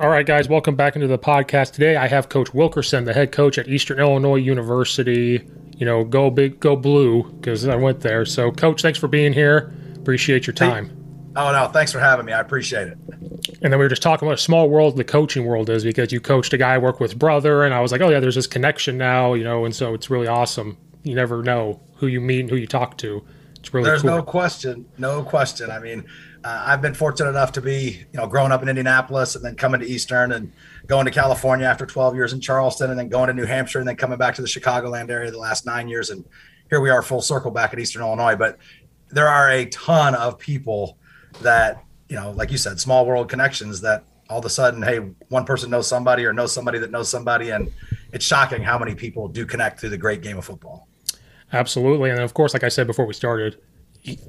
All right, guys, welcome back into the podcast. Today I have Coach Wilkerson, the head coach at Eastern Illinois University. You know, go big, go blue, because I went there. So, Coach, thanks for being here. Appreciate your time. Oh, no, thanks for having me. I appreciate it. And then we were just talking about a small world the coaching world is because you coached a guy I work with brother, and I was like, oh, yeah, there's this connection now, you know, and so it's really awesome. You never know who you meet and who you talk to. It's really There's cool. no question, no question. I mean, uh, I've been fortunate enough to be, you know, growing up in Indianapolis and then coming to Eastern and going to California after 12 years in Charleston and then going to New Hampshire and then coming back to the Chicagoland area the last nine years. And here we are full circle back at Eastern Illinois. But there are a ton of people that, you know, like you said, small world connections that all of a sudden, hey, one person knows somebody or knows somebody that knows somebody. And it's shocking how many people do connect through the great game of football. Absolutely, and of course, like I said before we started,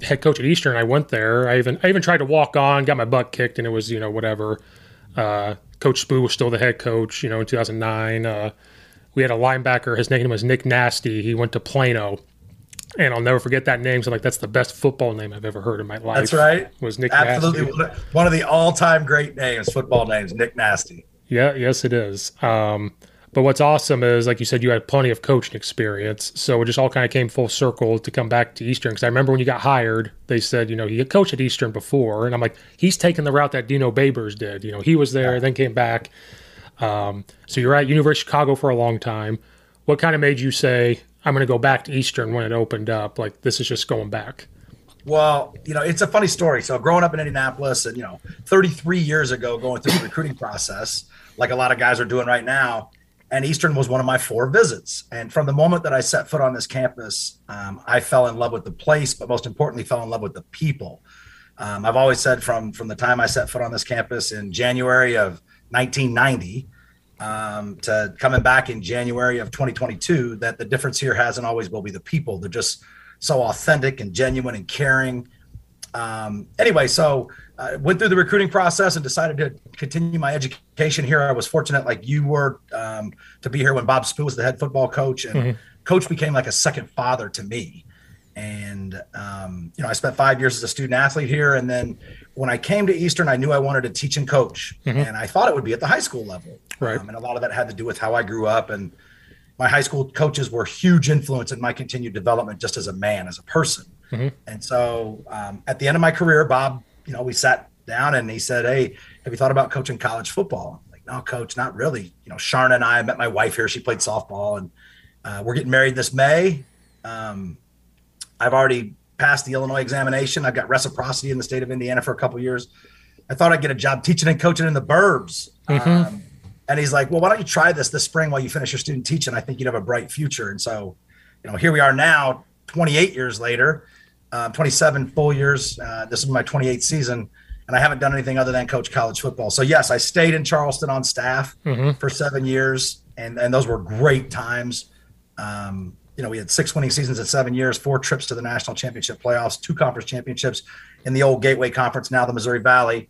head coach at Eastern. I went there. I even I even tried to walk on, got my butt kicked, and it was you know whatever. Uh, coach Spoo was still the head coach. You know, in 2009, uh, we had a linebacker. His name was Nick Nasty. He went to Plano, and I'll never forget that name. So like that's the best football name I've ever heard in my life. That's right. Was Nick Absolutely Nasty. one of the all-time great names, football names, Nick Nasty. Yeah, yes, it is. Um, but what's awesome is, like you said, you had plenty of coaching experience. So it just all kind of came full circle to come back to Eastern. Because I remember when you got hired, they said, you know, you coached at Eastern before. And I'm like, he's taking the route that Dino Babers did. You know, he was there, then came back. Um, so you're at University of Chicago for a long time. What kind of made you say, I'm going to go back to Eastern when it opened up? Like, this is just going back. Well, you know, it's a funny story. So growing up in Indianapolis and, you know, 33 years ago, going through the recruiting process, like a lot of guys are doing right now, and Eastern was one of my four visits. And from the moment that I set foot on this campus, um, I fell in love with the place, but most importantly, fell in love with the people. Um, I've always said from from the time I set foot on this campus in January of 1990 um, to coming back in January of 2022 that the difference here has and always will be the people. They're just so authentic and genuine and caring. Um, anyway, so I went through the recruiting process and decided to continue my education here. I was fortunate, like you were, um, to be here when Bob Spoo was the head football coach, and mm-hmm. coach became like a second father to me. And um, you know, I spent five years as a student athlete here, and then when I came to Eastern, I knew I wanted to teach and coach, mm-hmm. and I thought it would be at the high school level. Right. Um, and a lot of that had to do with how I grew up, and my high school coaches were huge influence in my continued development, just as a man, as a person. Mm-hmm. And so, um, at the end of my career, Bob, you know, we sat down and he said, "Hey, have you thought about coaching college football?" I'm like, no, coach, not really. You know, Sharna and I, I met my wife here. She played softball, and uh, we're getting married this May. Um, I've already passed the Illinois examination. I've got reciprocity in the state of Indiana for a couple years. I thought I'd get a job teaching and coaching in the burbs. Mm-hmm. Um, and he's like, well, why don't you try this this spring while you finish your student teaching? I think you'd have a bright future. And so, you know, here we are now, 28 years later, uh, 27 full years. Uh, this is my 28th season, and I haven't done anything other than coach college football. So yes, I stayed in Charleston on staff mm-hmm. for seven years, and and those were great times. Um, you know, we had six winning seasons in seven years, four trips to the national championship playoffs, two conference championships in the old Gateway Conference, now the Missouri Valley,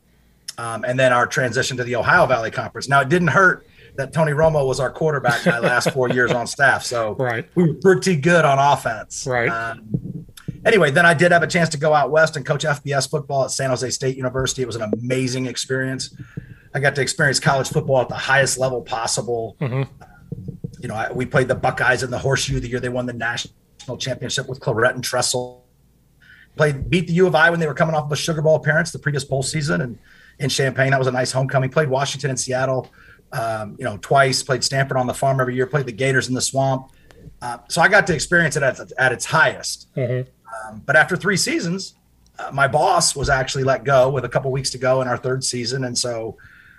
um, and then our transition to the Ohio Valley Conference. Now, it didn't hurt that Tony Romo was our quarterback my last four years on staff, so right. we were pretty good on offense. Right. Um, anyway, then I did have a chance to go out west and coach FBS football at San Jose State University. It was an amazing experience. I got to experience college football at the highest level possible. Mm-hmm you know, I, we played the Buckeyes in the Horseshoe the year they won the national championship with Clarett and Tressel. Played beat the U of I when they were coming off of a Sugar Bowl appearance the previous bowl season, and in Champaign that was a nice homecoming. Played Washington and Seattle, um, you know, twice. Played Stanford on the farm every year. Played the Gators in the swamp. Uh, so I got to experience it at, at its highest. Mm-hmm. Um, but after three seasons, uh, my boss was actually let go with a couple weeks to go in our third season, and so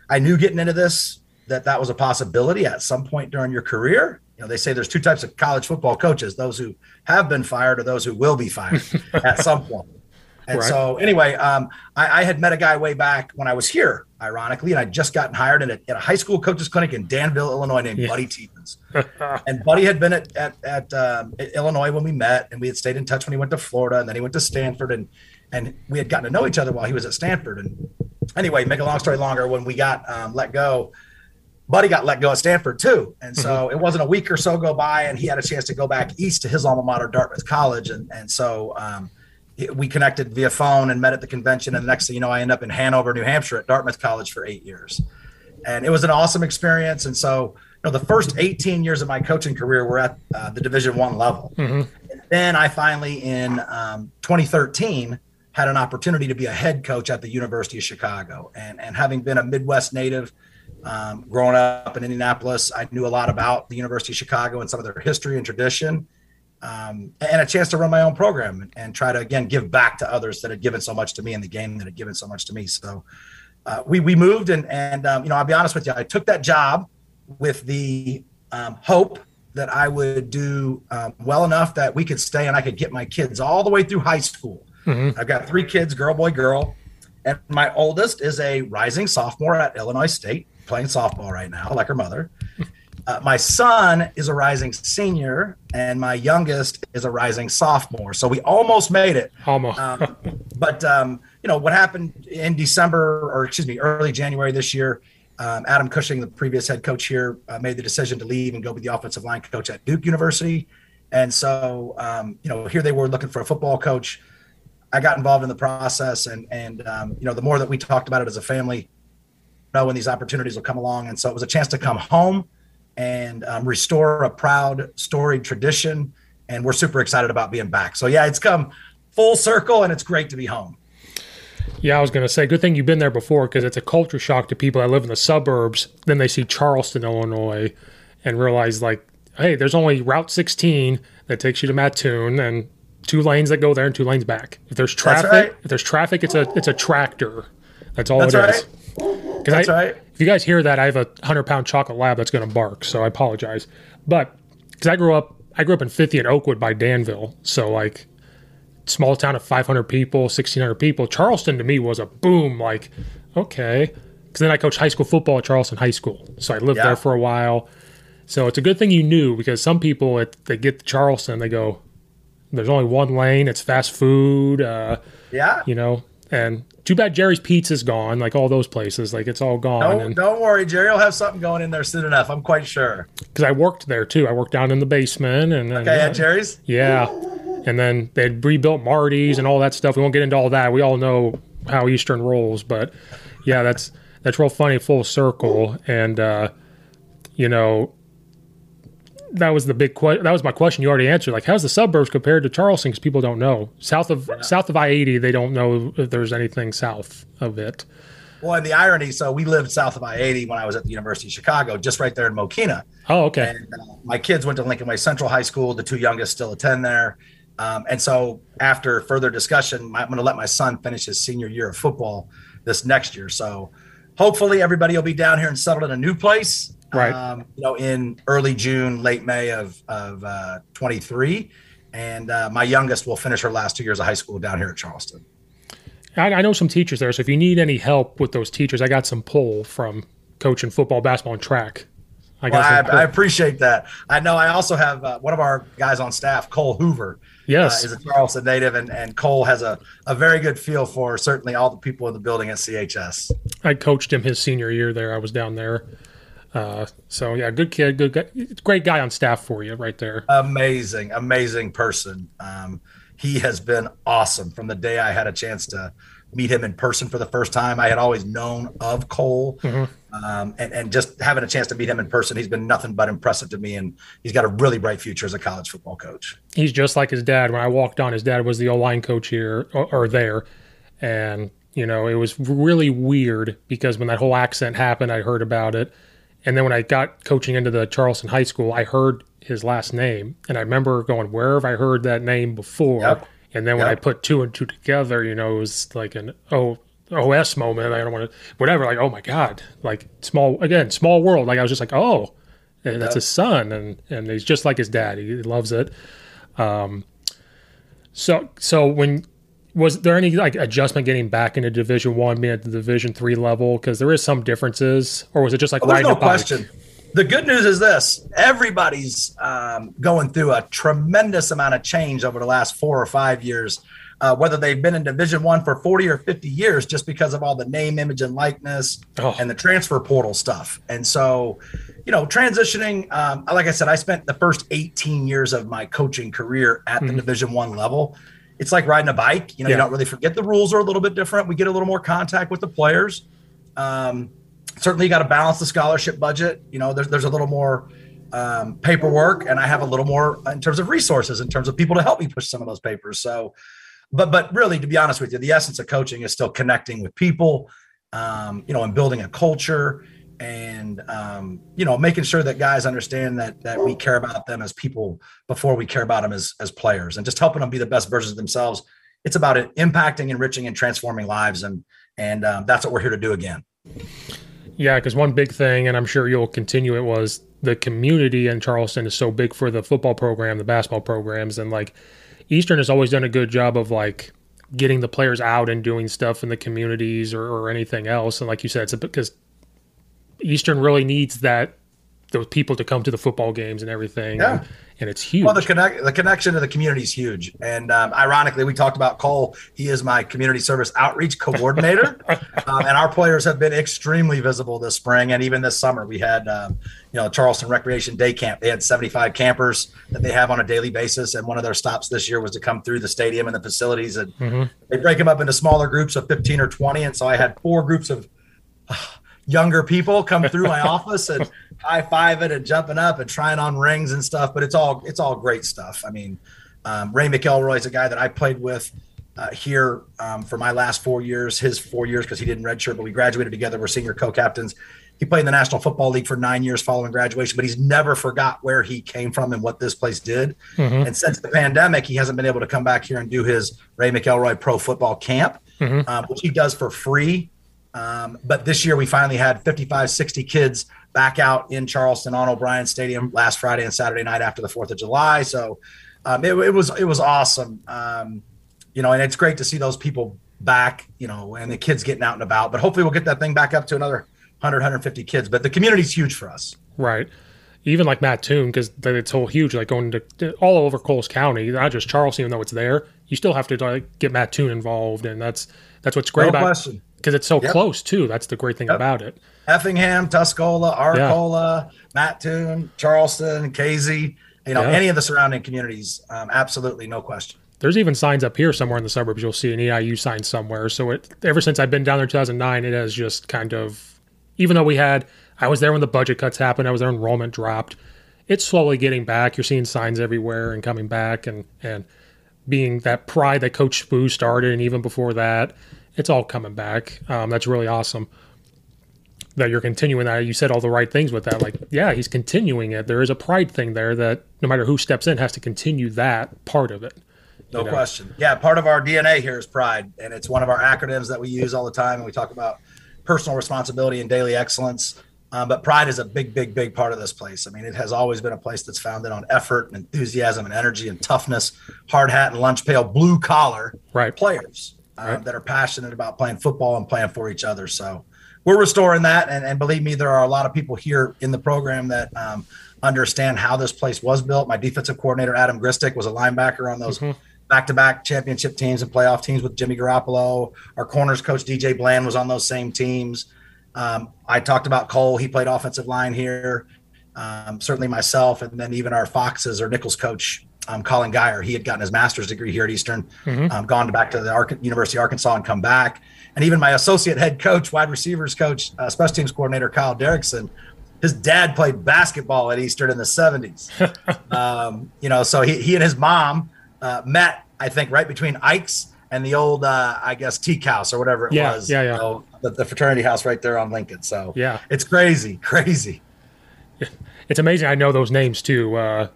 I knew getting into this that that was a possibility at some point during your career. You know, they say there's two types of college football coaches: those who have been fired or those who will be fired at some point. And right. so, anyway, um, I, I, had met a guy way back when I was here, ironically, and I'd just gotten hired at a, at a high school coaches clinic in Danville, Illinois, named yeah. Buddy Teevens. and Buddy had been at at, at, um, at, Illinois when we met, and we had stayed in touch when he went to Florida, and then he went to Stanford, and and we had gotten to know each other while he was at Stanford. And anyway, make a long story longer, when we got um, let go, Buddy got let go at Stanford too. And so mm-hmm. it wasn't a week or so go by and he had a chance to go back east to his alma mater, Dartmouth College. And, and so um, we connected via phone and met at the convention. And the next thing you know, I end up in Hanover, New Hampshire at Dartmouth College for eight years. And it was an awesome experience. And so, you know, the first 18 years of my coaching career were at uh, the Division One level. Mm-hmm. Then I finally, in um, 2013, had an opportunity to be a head coach at the University of Chicago. And, and having been a Midwest native – um, growing up in Indianapolis, I knew a lot about the University of Chicago and some of their history and tradition, um, and a chance to run my own program and, and, try to again give back to others that had given so much to me in the game that had given so much to me. So uh, we we moved and and um, you know I'll be honest with you, I took that job with the um, hope that I would do um, well enough that we could stay and I could get my kids all the way through high school. Mm-hmm. I've got three kids, girl, boy, girl. And my oldest is a rising sophomore at Illinois State playing softball right now, like her mother. Uh, my son is a rising senior, and my youngest is a rising sophomore. So we almost made it. Almost. um, but um, you know what happened in December, or excuse me, early January this year. Um, Adam Cushing, the previous head coach here, uh, made the decision to leave and go be the offensive line coach at Duke University. And so, um, you know, here they were looking for a football coach. I got involved in the process, and and um, you know, the more that we talked about it as a family, you know when these opportunities will come along. And so it was a chance to come home and um, restore a proud, storied tradition. And we're super excited about being back. So, yeah, it's come full circle and it's great to be home. Yeah, I was going to say, good thing you've been there before because it's a culture shock to people that live in the suburbs. Then they see Charleston, Illinois, and realize, like, hey, there's only Route 16 that takes you to Mattoon and two lanes that go there and two lanes back. If there's traffic, right. if there's traffic, it's a it's a tractor. That's all That's it right. is. That's I, right. If you guys hear that, I have a hundred pound chocolate lab that's going to bark, so I apologize. But because I grew up, I grew up in 50 in Oakwood by Danville, so like small town of 500 people, 1600 people. Charleston to me was a boom. Like, okay, because then I coached high school football at Charleston High School, so I lived Yeah. there for a while. So it's a good thing you knew because some people, it, they get to Charleston, they go, "There's only one lane. It's fast food." Uh, Yeah. you know. And too bad Jerry's Pizza's gone, like all those places, like it's all gone. Don't, and don't worry, Jerry will have something going in there soon enough. I'm quite sure. because I worked there too, I worked down in the basement, and, and Okay, at Jerry's. yeah, and then they rebuilt Marty's and all that stuff. We won't get into all that. We all know how Eastern rolls, but yeah, that's that's real funny, full circle, and uh, you know. That was the big question. That was my question. You already answered. Like, how's the suburbs compared to Charleston? Because people don't know. South of south of I eighty, they don't know if there's anything south of it. Well, and the irony. So we lived south of I-80 when I was at the University of Chicago, just right there in Mokena. Oh, okay. And uh, my kids went to Lincoln Way Central High School. The two youngest still attend there. Um, and so, after further discussion, my, I'm going to let my son finish his senior year of football this next year. So, hopefully, everybody will be down here and settled in a new place. Right. Um, you know, in early June, late May of of uh, 23, and uh, my youngest will finish her last two years of high school down here at Charleston. I, I know some teachers there, so if you need any help with those teachers, I got some pull from coaching football, basketball, and track. I Well, I. I appreciate that. I know I also have uh, one of our guys on staff, Cole Hoover. Yes. uh, is a Charleston native, and, and Cole has a, a very good feel for certainly all the people in the building at CHS. I coached him his senior year there. I was down there. Uh, so yeah, good kid, good guy, great guy on staff for you right there. Amazing, amazing person. Um, he has been awesome from the day I had a chance to meet him in person for the first time. I had always known of Cole, um, and, and just having a chance to meet him in person, he's been nothing but impressive to me, and he's got a really bright future as a college football coach. He's just like his dad. When I walked on, his dad was the O line coach here or, or there, and you know it was really weird because when that whole accent happened, I heard about it, and then when I got coaching into the Charleston High School, I heard his last name, and I remember going, "Where have I heard that name before?" Yep. And then when Yep. I put two and two together, you know, it was like an oh OS moment. I don't want to whatever. Like oh my god, like small again, small world. Like I was just like oh, and that's his son, and and he's just like his dad. He loves it. Um, so so when was there any like adjustment getting back into Division One, being at the Division Three level? Because there is some differences, or was it just like there's no question. The good news is this: everybody's um, going through a tremendous amount of change over the last four or five years. Uh, whether they've been in Division One for 40 or 50 years, just because of all the name, image, and likeness Oh. and the transfer portal stuff. And so, you know, transitioning. Um, like I said, I spent the first 18 years of my coaching career at the Division One level. It's like riding a bike. You know, Yeah. you don't really forget the rules are a little bit different. We get a little more contact with the players. Um, certainly, you got to balance the scholarship budget. You know, there's there's a little more um, paperwork, and I have a little more in terms of resources, in terms of people to help me push some of those papers. So, but but really, to be honest with you, the essence of coaching is still connecting with people, um, you know, and building a culture, and um, you know, making sure that guys understand that that we care about them as people before we care about them as as players, and just helping them be the best versions of themselves. It's about it, impacting, enriching, and transforming lives, and and um, that's what we're here to do again. Yeah, because one big thing, and I'm sure you'll continue it, was the community in Charleston is so big for the football program, the basketball programs, and like Eastern has always done a good job of like getting the players out and doing stuff in the communities or, or anything else. And like you said, it's a, because Eastern really needs that those people to come to the football games and everything, Yeah. and, and it's huge. Well, the connect the connection to the community is huge, and um, ironically, we talked about Cole. He is my community service outreach coordinator, um, and our players have been extremely visible this spring and even this summer. We had, um, you know, Charleston Recreation Day Camp. They had 75 campers that they have on a daily basis, and one of their stops this year was to come through the stadium and the facilities, and they break them up into smaller groups of 15 or 20. And so I had four groups of younger people come through my office and high five it and jumping up and trying on rings and stuff. But it's all it's all great stuff. I mean, um, Ray McElroy is a guy that I played with uh, here um, for my last four years, his four years because he didn't redshirt, but we graduated together. We're senior co-captains. He played in the National Football League for nine years following graduation, but he's never forgot where he came from and what this place did. And since the pandemic, he hasn't been able to come back here and do his Ray McElroy Pro Football Camp, um, which he does for free Um, but this year we finally had 55, 60 kids back out in Charleston on O'Brien Stadium last Friday and Saturday night after the 4th of July. So um, it, it, was it was awesome. Um, you know, and it's great to see those people back, you know, and the kids getting out and about. But hopefully we'll get that thing back up to another 100, 150 kids. But the community's huge for us. Right. Even like Mattoon, because it's so huge, like going to all over Coles County, not just Charleston, even though it's there, you still have to like get Mattoon involved, and that's that's what's great no about question because it's so yep. close too. That's the great thing yep. about it. Effingham, Tuscola, Arcola, yeah. Mattoon, Charleston, Casey, you know, yeah. any of the surrounding communities, um, absolutely no question. There's even signs up here somewhere in the suburbs. You'll see an EIU sign somewhere. So it, ever since I've been down there 2009, it has just kind of, even though we had, I was there when the budget cuts happened. I was there enrollment dropped. It's slowly getting back. You're seeing signs everywhere and coming back and and being that pride that Coach Spoo started, and even before that, it's all coming back. Um, that's really awesome that you're continuing that. You said all the right things with that. Like, yeah, he's continuing it. There is a pride thing there that no matter who steps in has to continue that part of it. No know? question. Yeah, part of our DNA here is pride, and it's one of our acronyms that we use all the time. And we talk about personal responsibility and daily excellence. Um, but pride is a big, big, big part of this place. I mean, it has always been a place that's founded on effort and enthusiasm and energy and toughness, hard hat and lunch pail, blue collar right. players uh, right. that are passionate about playing football and playing for each other. So we're restoring that. And, and believe me, there are a lot of people here in the program that um, understand how this place was built. My defensive coordinator, Adam Gristic, was a linebacker on those. Mm-hmm back-to-back championship teams and playoff teams with Jimmy Garoppolo. Our corners coach DJ Bland was on those same teams. Um, I talked about Cole; he played offensive line here. Um, certainly myself, and then even our Foxes or Nichols coach um, Colin Geyer. He had gotten his master's degree here at Eastern, mm-hmm. um, gone back to the Ar- University of Arkansas and come back. And even my associate head coach, wide receivers coach, uh, special teams coordinator Kyle Derrickson, his dad played basketball at Eastern in the 70s. um, you know, so he, he and his mom uh, met, I think, right between Ike's and the old, uh, I guess, Teak House or whatever it yeah, was. Yeah, yeah. You know, the, the fraternity house right there on Lincoln. So yeah, it's crazy, crazy. It's amazing. I know those names too. Uh,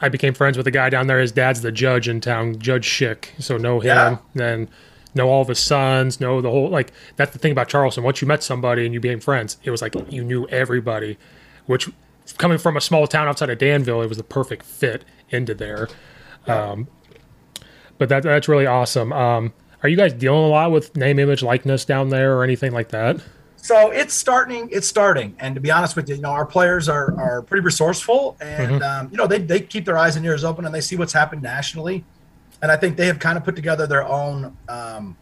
I became friends with a guy down there. His dad's the judge in town, Judge Schick. So know him. Yeah. Then know all of his sons. Know the whole like that's the thing about Charleston. Once you met somebody and you became friends, it was like you knew everybody. Which coming from a small town outside of Danville, it was the perfect fit into there. Yeah. Um, but that that's really awesome. Um, are you guys dealing a lot with name, image, likeness down there, or anything like that? So it's starting. It's starting. And to be honest with you, you know, our players are are pretty resourceful, and mm-hmm. um, you know, they they keep their eyes and ears open, and they see what's happened nationally. And I think they have kind of put together their own, um,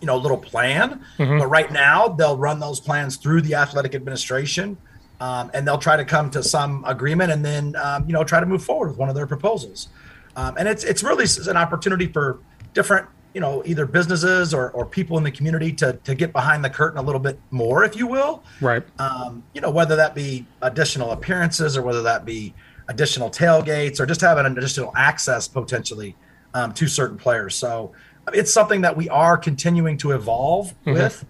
you know, little plan. Mm-hmm. But right now, they'll run those plans through the athletic administration, um, and they'll try to come to some agreement, and then um, you know, try to move forward with one of their proposals. Um, and it's it's really an opportunity for different you know either businesses or, or people in the community to, to get behind the curtain a little bit more if you will. Right. Um, you know whether that be additional appearances or whether that be additional tailgates or just having an additional access potentially um, to certain players. So it's something that we are continuing to evolve mm-hmm. with.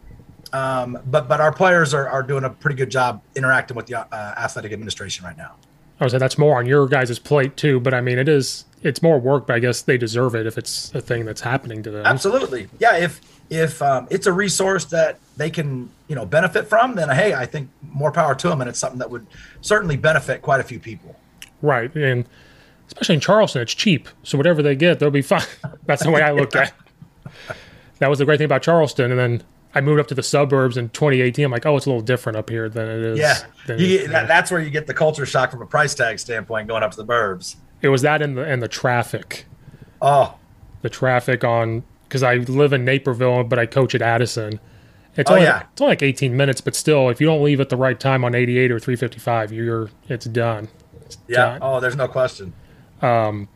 Um, but but our players are, are doing a pretty good job interacting with the uh, athletic administration right now I would say that's more on your guys' plate too, but I mean it is it's more work, but I guess they deserve it if it's a thing that's happening to them. Absolutely, yeah. If if um, it's a resource that they can you know benefit from, then hey, I think more power to them, and it's something that would certainly benefit quite a few people. Right, and especially in Charleston, it's cheap, so whatever they get, they'll be fine. that's the way I look at. it. That was the great thing about Charleston, and then I moved up to the suburbs in 2018. I'm like, oh, it's a little different up here than it is. Yeah, you, that, that's where you get the culture shock from a price tag standpoint going up to the burbs. It was that and the and the traffic. Oh, the traffic on because I live in Naperville, but I coach at Addison. It's oh only, yeah, it's only like 18 minutes, but still, if you don't leave at the right time on 88 or 355, you're it's done. It's yeah. Done. Oh, there's no question. Um,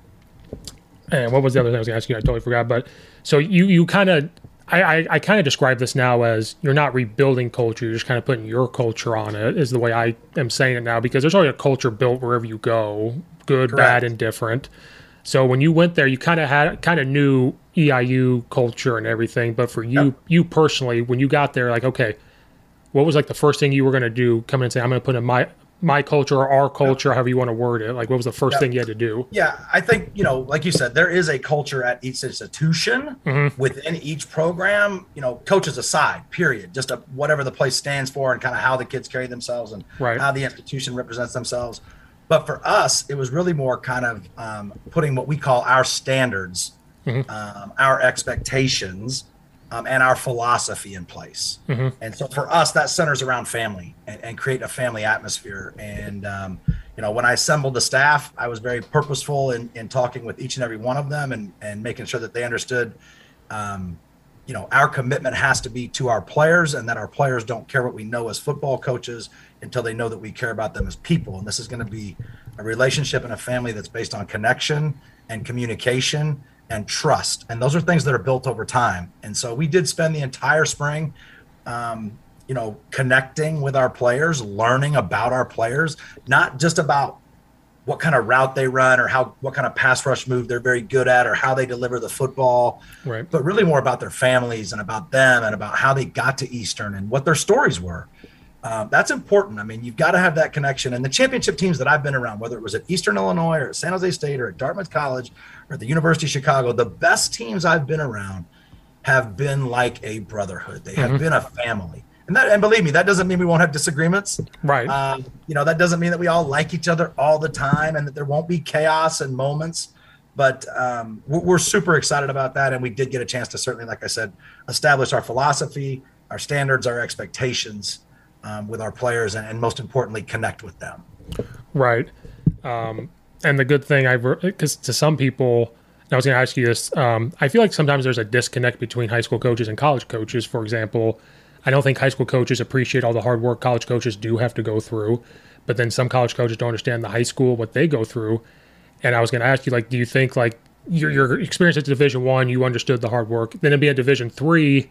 and what was the other thing I was going to ask you? I totally forgot. But so you you kind of I, I, I kind of describe this now as you're not rebuilding culture, you're just kind of putting your culture on it, is the way I am saying it now, because there's already a culture built wherever you go good, Correct. bad, and different. So when you went there, you kind of had kind of knew EIU culture and everything. But for you, yep. you personally, when you got there, like, okay, what was like the first thing you were going to do? Come in and say, I'm going to put in my my culture or our culture, however you want to word it? Like, what was the first Yeah. thing you had to do? Yeah, I think you know, like you said, there is a culture at each institution Mm-hmm. within each program. You know, coaches aside, period. Just a, whatever the place stands for, and kind of how the kids carry themselves, and Right. how the institution represents themselves. But for us, it was really more kind of um, putting what we call our standards, Mm-hmm. um, our expectations, um, and our philosophy in place. Mm-hmm. And so for us, that centers around family and, and create a family atmosphere. And, um, you know, when I assembled the staff, I was very purposeful in, in talking with each and every one of them and, and making sure that they understood, um, you know, our commitment has to be to our players and that our players don't care what we know as football coaches until they know that we care about them as people. And this is going to be a relationship and a family that's based on connection and communication and trust. And those are things that are built over time. And so we did spend the entire spring, um, you know, connecting with our players, learning about our players, not just about what kind of route they run or how what kind of pass rush move they're very good at or how they deliver the football, Right. but really more about their families and about them and about how they got to Eastern and what their stories were. Um, that's important. I mean, you've got to have that connection. And the championship teams that I've been around, whether it was at Eastern Illinois or at San Jose State or at Dartmouth College or at the University of Chicago, the best teams I've been around have been like a brotherhood. They have been a family. And that, and believe me, that doesn't mean we won't have disagreements. Right. Um, you know, that doesn't mean that we all like each other all the time and that there won't be chaos and moments. But um, we're super excited about that. And we did get a chance to certainly, like I said, establish our philosophy, our standards, our expectations um, with our players, and, and most importantly, connect with them. Right. Um, and the good thing I've, because to some people, I was going to ask you this, um, I feel like sometimes there's a disconnect between high school coaches and college coaches. For example, I don't think high school coaches appreciate all the hard work college coaches do have to go through, but then some college coaches don't understand the high school, what they go through. And I was going to ask you, like, do you think, like, your, your experience at Division One, you understood the hard work. Then it'd be at Division Three,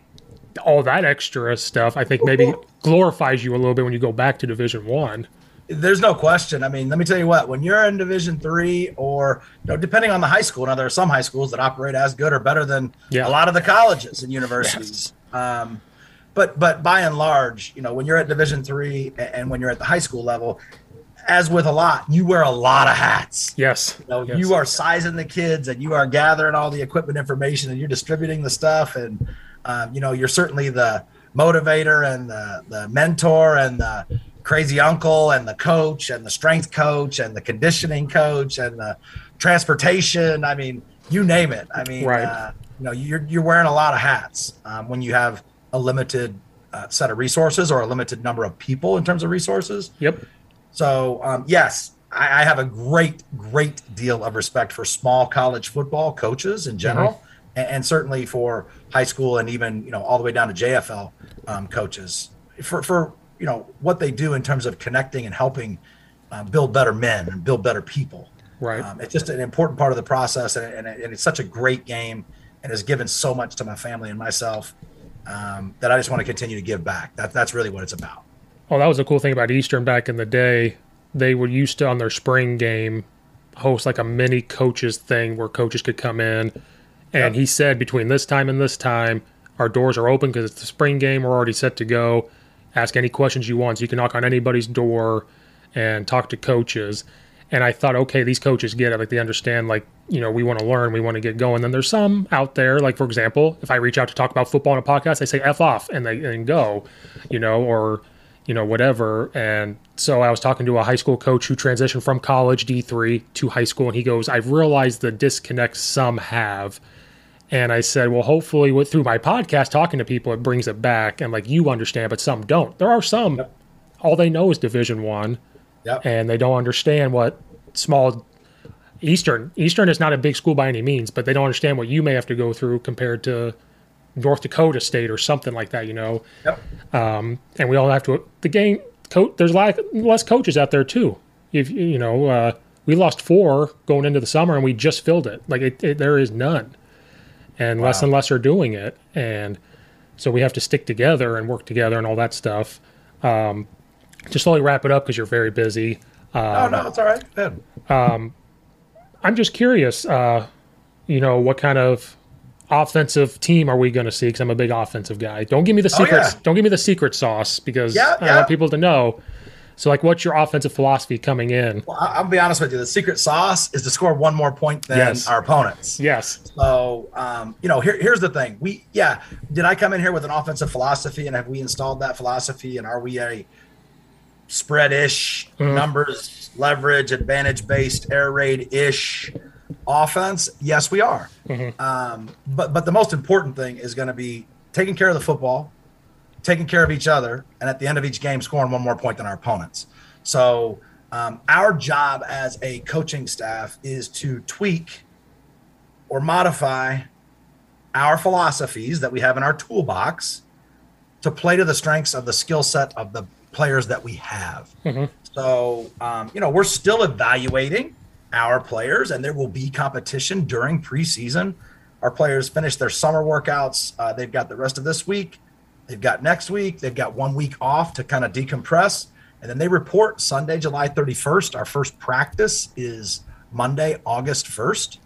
all that extra stuff, I think maybe glorifies you a little bit when you go back to Division One. There's no question. I mean, let me tell you what, when you're in Division three or, you know, depending on the high school, now there are some high schools that operate as good or better than Yeah. a lot of the colleges and universities. Um, but but by and large, you know, when you're at Division three and when you're at the high school level, as with a lot, you wear a lot of hats. Yes. You, know, Yes. you are sizing the kids and you are gathering all the equipment information and you're distributing the stuff. And, um, you know, you're certainly the motivator and the, the mentor and the crazy uncle and the coach and the strength coach and the conditioning coach and the transportation. I mean, you name it. I mean, Right. uh, you know, you're, you're wearing a lot of hats um, when you have a limited uh, set of resources or a limited number of people in terms of resources. Yep. So um, yes, I, I have a great, great deal of respect for small college football coaches in general, and, and certainly for high school and even you know all the way down to JFL um, coaches for for you know what they do in terms of connecting and helping uh, build better men and build better people. Right. Um, it's just an important part of the process, and, and, and it's such a great game, and has given so much to my family and myself um, that I just want to continue to give back. That, that's really what it's about. Oh, that was a cool thing about Eastern back in the day. They were used to on their spring game host like a mini coaches thing where coaches could come in. And he said between this time and this time, our doors are open because it's the spring game. We're already set to go. Ask any questions you want. So you can knock on anybody's door and talk to coaches. And I thought, okay, these coaches get it. Like they understand, like, you know, we want to learn, we want to get going. Then there's some out there, like, for example, if I reach out to talk about football on a podcast, they say F off and they and go, you know, or, you know, whatever. And so I was talking to a high school coach who transitioned from college D3 to high school. And he goes, I've realized the disconnect some have. And I said, well, hopefully with, through my podcast, talking to people, it brings it back. And like you understand, but some don't. There are some, all they know is Division One Yep. and they don't understand what small Eastern Eastern is not a big school by any means, but they don't understand what you may have to go through compared to North Dakota State or something like that, you know. Yep. Um, and we all have to the game. Co- there's a lot less coaches out there too. If you know, uh, we lost four going into the summer, and we just filled it. Like it, it there is none, and less and less are doing it, and so we have to stick together and work together and all that stuff. Um, to slowly wrap it up because you're very busy. oh no, it's all right. Good. I'm just curious, uh, you know, what kind of offensive team are we going to see? Because I'm a big offensive guy. Don't give me the secret. Oh, yeah. Don't give me the secret sauce because Yeah, I yeah. want people to know. So, like, what's your offensive philosophy coming in? Well, I'll be honest with you. The secret sauce is to score one more point than Yes. our opponents. Yes. So, um, you know, here, here's the thing. We, yeah, did I come in here with an offensive philosophy and have we installed that philosophy? And are we a spread ish, numbers, leverage, advantage based, air raid ish offense? Yes, we are. Um, but, but the most important thing is going to be taking care of the football, taking care of each other, and at the end of each game, scoring one more point than our opponents. So, um, our job as a coaching staff is to tweak or modify our philosophies that we have in our toolbox to play to the strengths of the skill set of the players that we have. So, um, you know, we're still evaluating our players, and there will be competition during preseason. Our players finish their summer workouts. Uh, they've got the rest of this week. They've got next week. They've got one week off to kind of decompress. And then they report Sunday, July 31st. Our first practice is Monday, August 1st.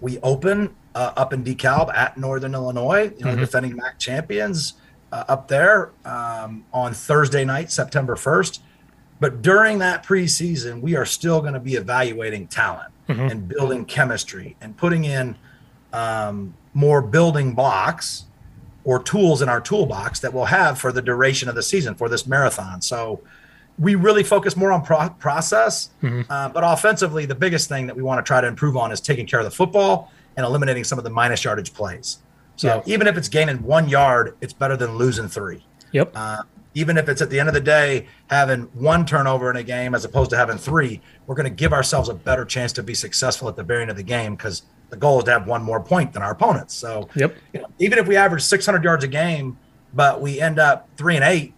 We open uh, up in DeKalb at Northern Illinois, you know, the defending MAC champions uh, up there um, on Thursday night, September 1st. But during that preseason, we are still going to be evaluating talent and building chemistry and putting in um, more building blocks or tools in our toolbox that we'll have for the duration of the season for this marathon. So we really focus more on pro- process, uh, but offensively, the biggest thing that we want to try to improve on is taking care of the football and eliminating some of the minus yardage plays. So Yeah. even if it's gaining one yard, it's better than losing three. Yep. Uh, even if it's at the end of the day having one turnover in a game as opposed to having three, we're going to give ourselves a better chance to be successful at the very end of the game because the goal is to have one more point than our opponents. So, Yep. you know, even if we average 600 yards a game, but we end up three and eight,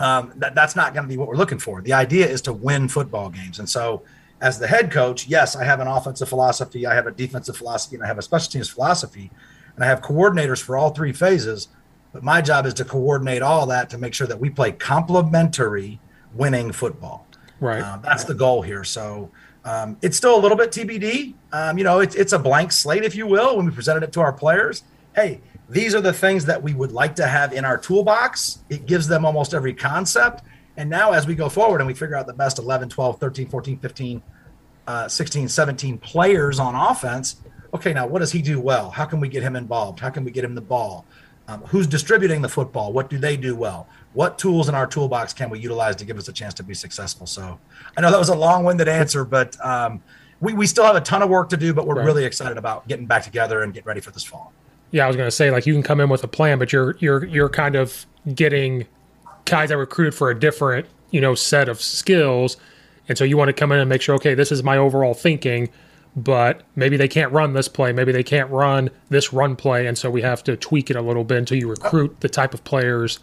um, that, that's not going to be what we're looking for. The idea is to win football games. And so, as the head coach, yes, I have an offensive philosophy, I have a defensive philosophy, and I have a special teams philosophy, and I have coordinators for all three phases. But my job is to coordinate all that to make sure that we play complementary winning football. Right. Um, that's the goal here. So um, it's still a little bit TBD. Um, you know, it's it's a blank slate, if you will, when we presented it to our players. Hey, these are the things that we would like to have in our toolbox. It gives them almost every concept. And now, as we go forward and we figure out the best 11, 12, 13, 14, 15, uh, 16, 17 players on offense, okay, now what does he do well? How can we get him involved? How can we get him the ball? Um, who's distributing the football? What do they do well? What tools in our toolbox can we utilize to give us a chance to be successful? So I know that was a long winded answer, but um, we, we still have a ton of work to do, but we're Right. really excited about getting back together and getting ready for this fall. Yeah, I was going to say like you can come in with a plan, but you're you're you're kind of getting guys that recruited for a different you know set of skills, and so you want to come in and make sure okay, this is my overall thinking, but maybe they can't run this play, maybe they can't run this run play, and so we have to tweak it a little bit until you recruit the type of players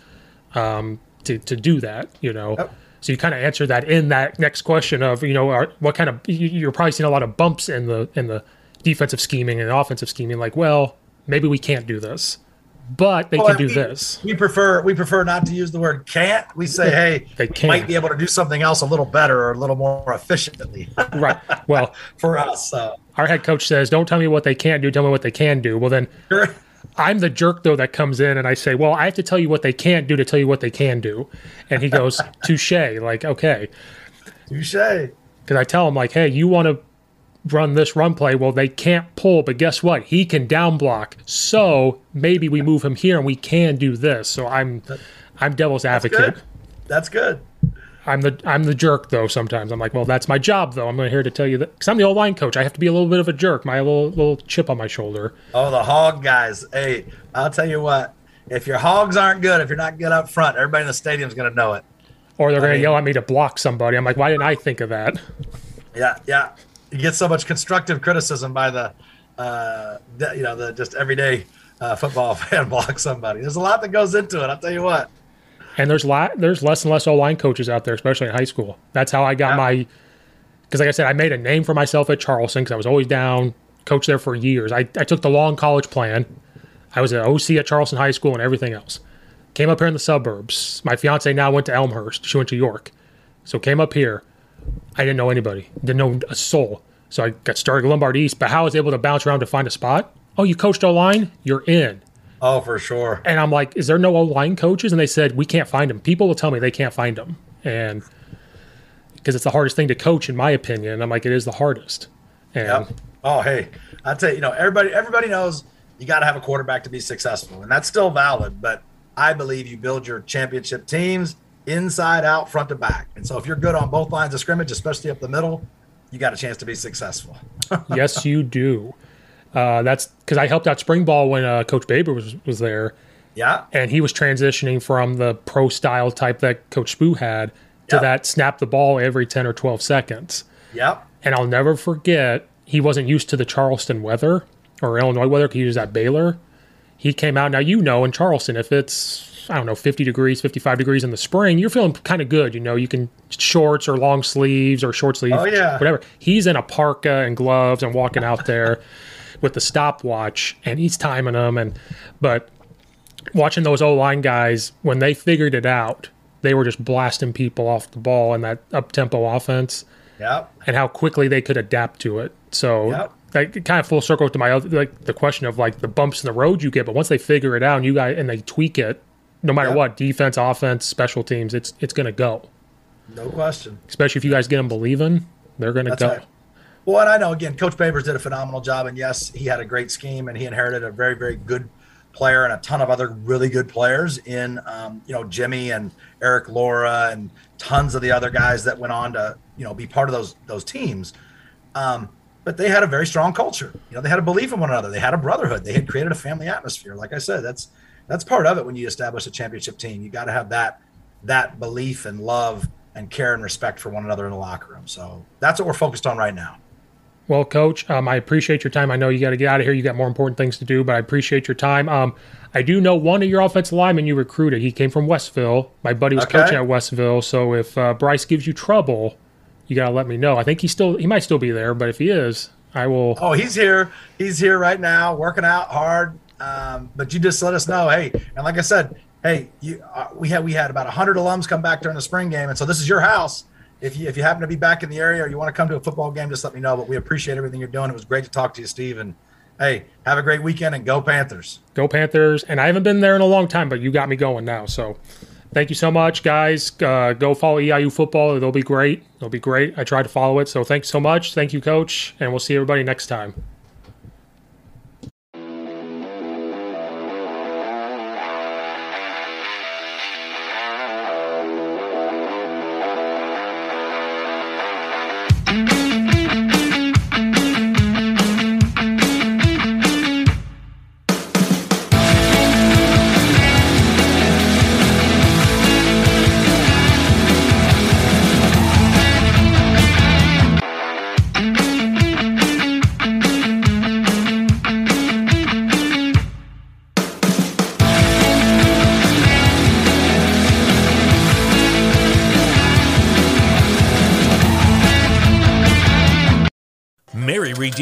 um, to to do that. You know. So you kind of answer that in that next question of you know are, what kind of you're probably seeing a lot of bumps in the in the defensive scheming and offensive scheming. Like, well, maybe we can't do this, but they Well, can do we- this. We prefer we prefer not to use the word can't. We say, hey, They can. might be able to do something else a little better or a little more efficiently Right. Well, for us. So our head coach says, "Don't tell me what they can't do. Tell me what they can do." Well, then I'm the jerk though that comes in and I say, "Well, I have to tell you what they can't do to tell you what they can do," and he goes, "Touche." Like, okay. touche. because I tell him like, hey, you want to run this run play? Well, they can't pull, but guess what? He can down block. So maybe we move him here and we can do this. So I'm, I'm devil's advocate. Good. That's good. I'm the I'm the jerk though. Sometimes I'm like, well, that's my job though. I'm here to tell you that because I'm the old line coach. I have to be a little bit of a jerk. My little little chip on my shoulder. Oh, the hog guys. Hey, I'll tell you what. If your hogs aren't good, if you're not good up front, everybody in the stadium's going to know it. Or they're going to yell at me to block somebody. I'm like, why didn't I think of that? Yeah, yeah. You get so much constructive criticism by the, uh, the you know, the just everyday uh, football fan block somebody. There's a lot that goes into it. I'll tell you what. And there's la- there's less and less O line coaches out there, especially in high school. That's how I got Yeah. my. Because like I said, I made a name for myself at Charleston because I was always down, coached there for years. I, I took the long college plan. I was an OC at Charleston High School and everything else. Came up here in the suburbs. My fiance now went to Elmhurst. She went to York, so came up here. I didn't know anybody, didn't know a soul. So I got started at Glenbard East. But how I was able to bounce around to find a spot? Oh, you coached O line? You're in. Oh, for sure. And I'm like, is there no O line coaches? And they said, we can't find them. People will tell me they can't find them. And because it's the hardest thing to coach, in my opinion. I'm like, it is the hardest. And Yep. Oh, hey, I tell you, you know, everybody, everybody knows you got to have a quarterback to be successful, and that's still valid. But I believe you build your championship teams inside out, front to back. And so, if you're good on both lines of scrimmage, especially up the middle, you got a chance to be successful. yes, you do. Uh, that's because I helped out spring ball when uh, Coach Baber was was there, Yeah, and he was transitioning from the pro style type that Coach Spoo had to Yep. that snap the ball every ten or twelve seconds. yep, And I'll never forget he wasn't used to the Charleston weather or Illinois weather because he was at Baylor. He came out. Now you know in Charleston if it's I don't know 50 degrees, 55 degrees in the spring, you're feeling kind of good. You know you can shorts or long sleeves or short sleeves, Oh, yeah. whatever. He's in a parka and gloves and walking out there with the stopwatch and he's timing them and but watching those O line guys when they figured it out, they were just blasting people off the ball in that up tempo offense yep, and how quickly they could adapt to it. So Yep. Like kind of full circle to my other like the question of like the bumps in the road you get, but once they figure it out and you guys and they tweak it, no matter what, defense, offense, special teams, it's it's gonna go. no question. Especially if you guys get them believing, they're gonna That's go. right. Well, and I know again, Coach Babers did a phenomenal job, and yes, he had a great scheme, and he inherited a very, very good player and a ton of other really good players in, um, you know, Jimmy and Erik Lora and tons of the other guys that went on to, you know, be part of those those teams. Um, but they had a very strong culture. You know, they had a belief in one another. They had a brotherhood. They had created a family atmosphere. Like I said, that's that's part of it when you establish a championship team. You got to have that that belief and love and care and respect for one another in the locker room. So that's what we're focused on right now. Well, Coach, um, I appreciate your time. I know you got to get out of here. You got more important things to do, but I appreciate your time. Um, I do know one of your offensive linemen you recruited. He came from Westville. My buddy was Okay. coaching at Westville. So if uh, Bryce gives you trouble, you got to let me know. I think he still he might still be there, but if he is, I will. Oh, he's here. He's here right now, working out hard. Um, but you just let us know, hey. And like I said, hey, you, uh, we had we had about hundred alums come back during the spring game, and so this is your house. If you if you happen to be back in the area or you want to come to a football game, just let me know. But we appreciate everything you're doing. It was great to talk to you, Steve. And hey, have a great weekend and go Panthers. Go Panthers. And I haven't been there in a long time, but you got me going now. So thank you so much, guys. Uh, go follow EIU football. It'll be great. It'll be great. I try to follow it. So thanks so much. Thank you, Coach. And we'll see everybody next time.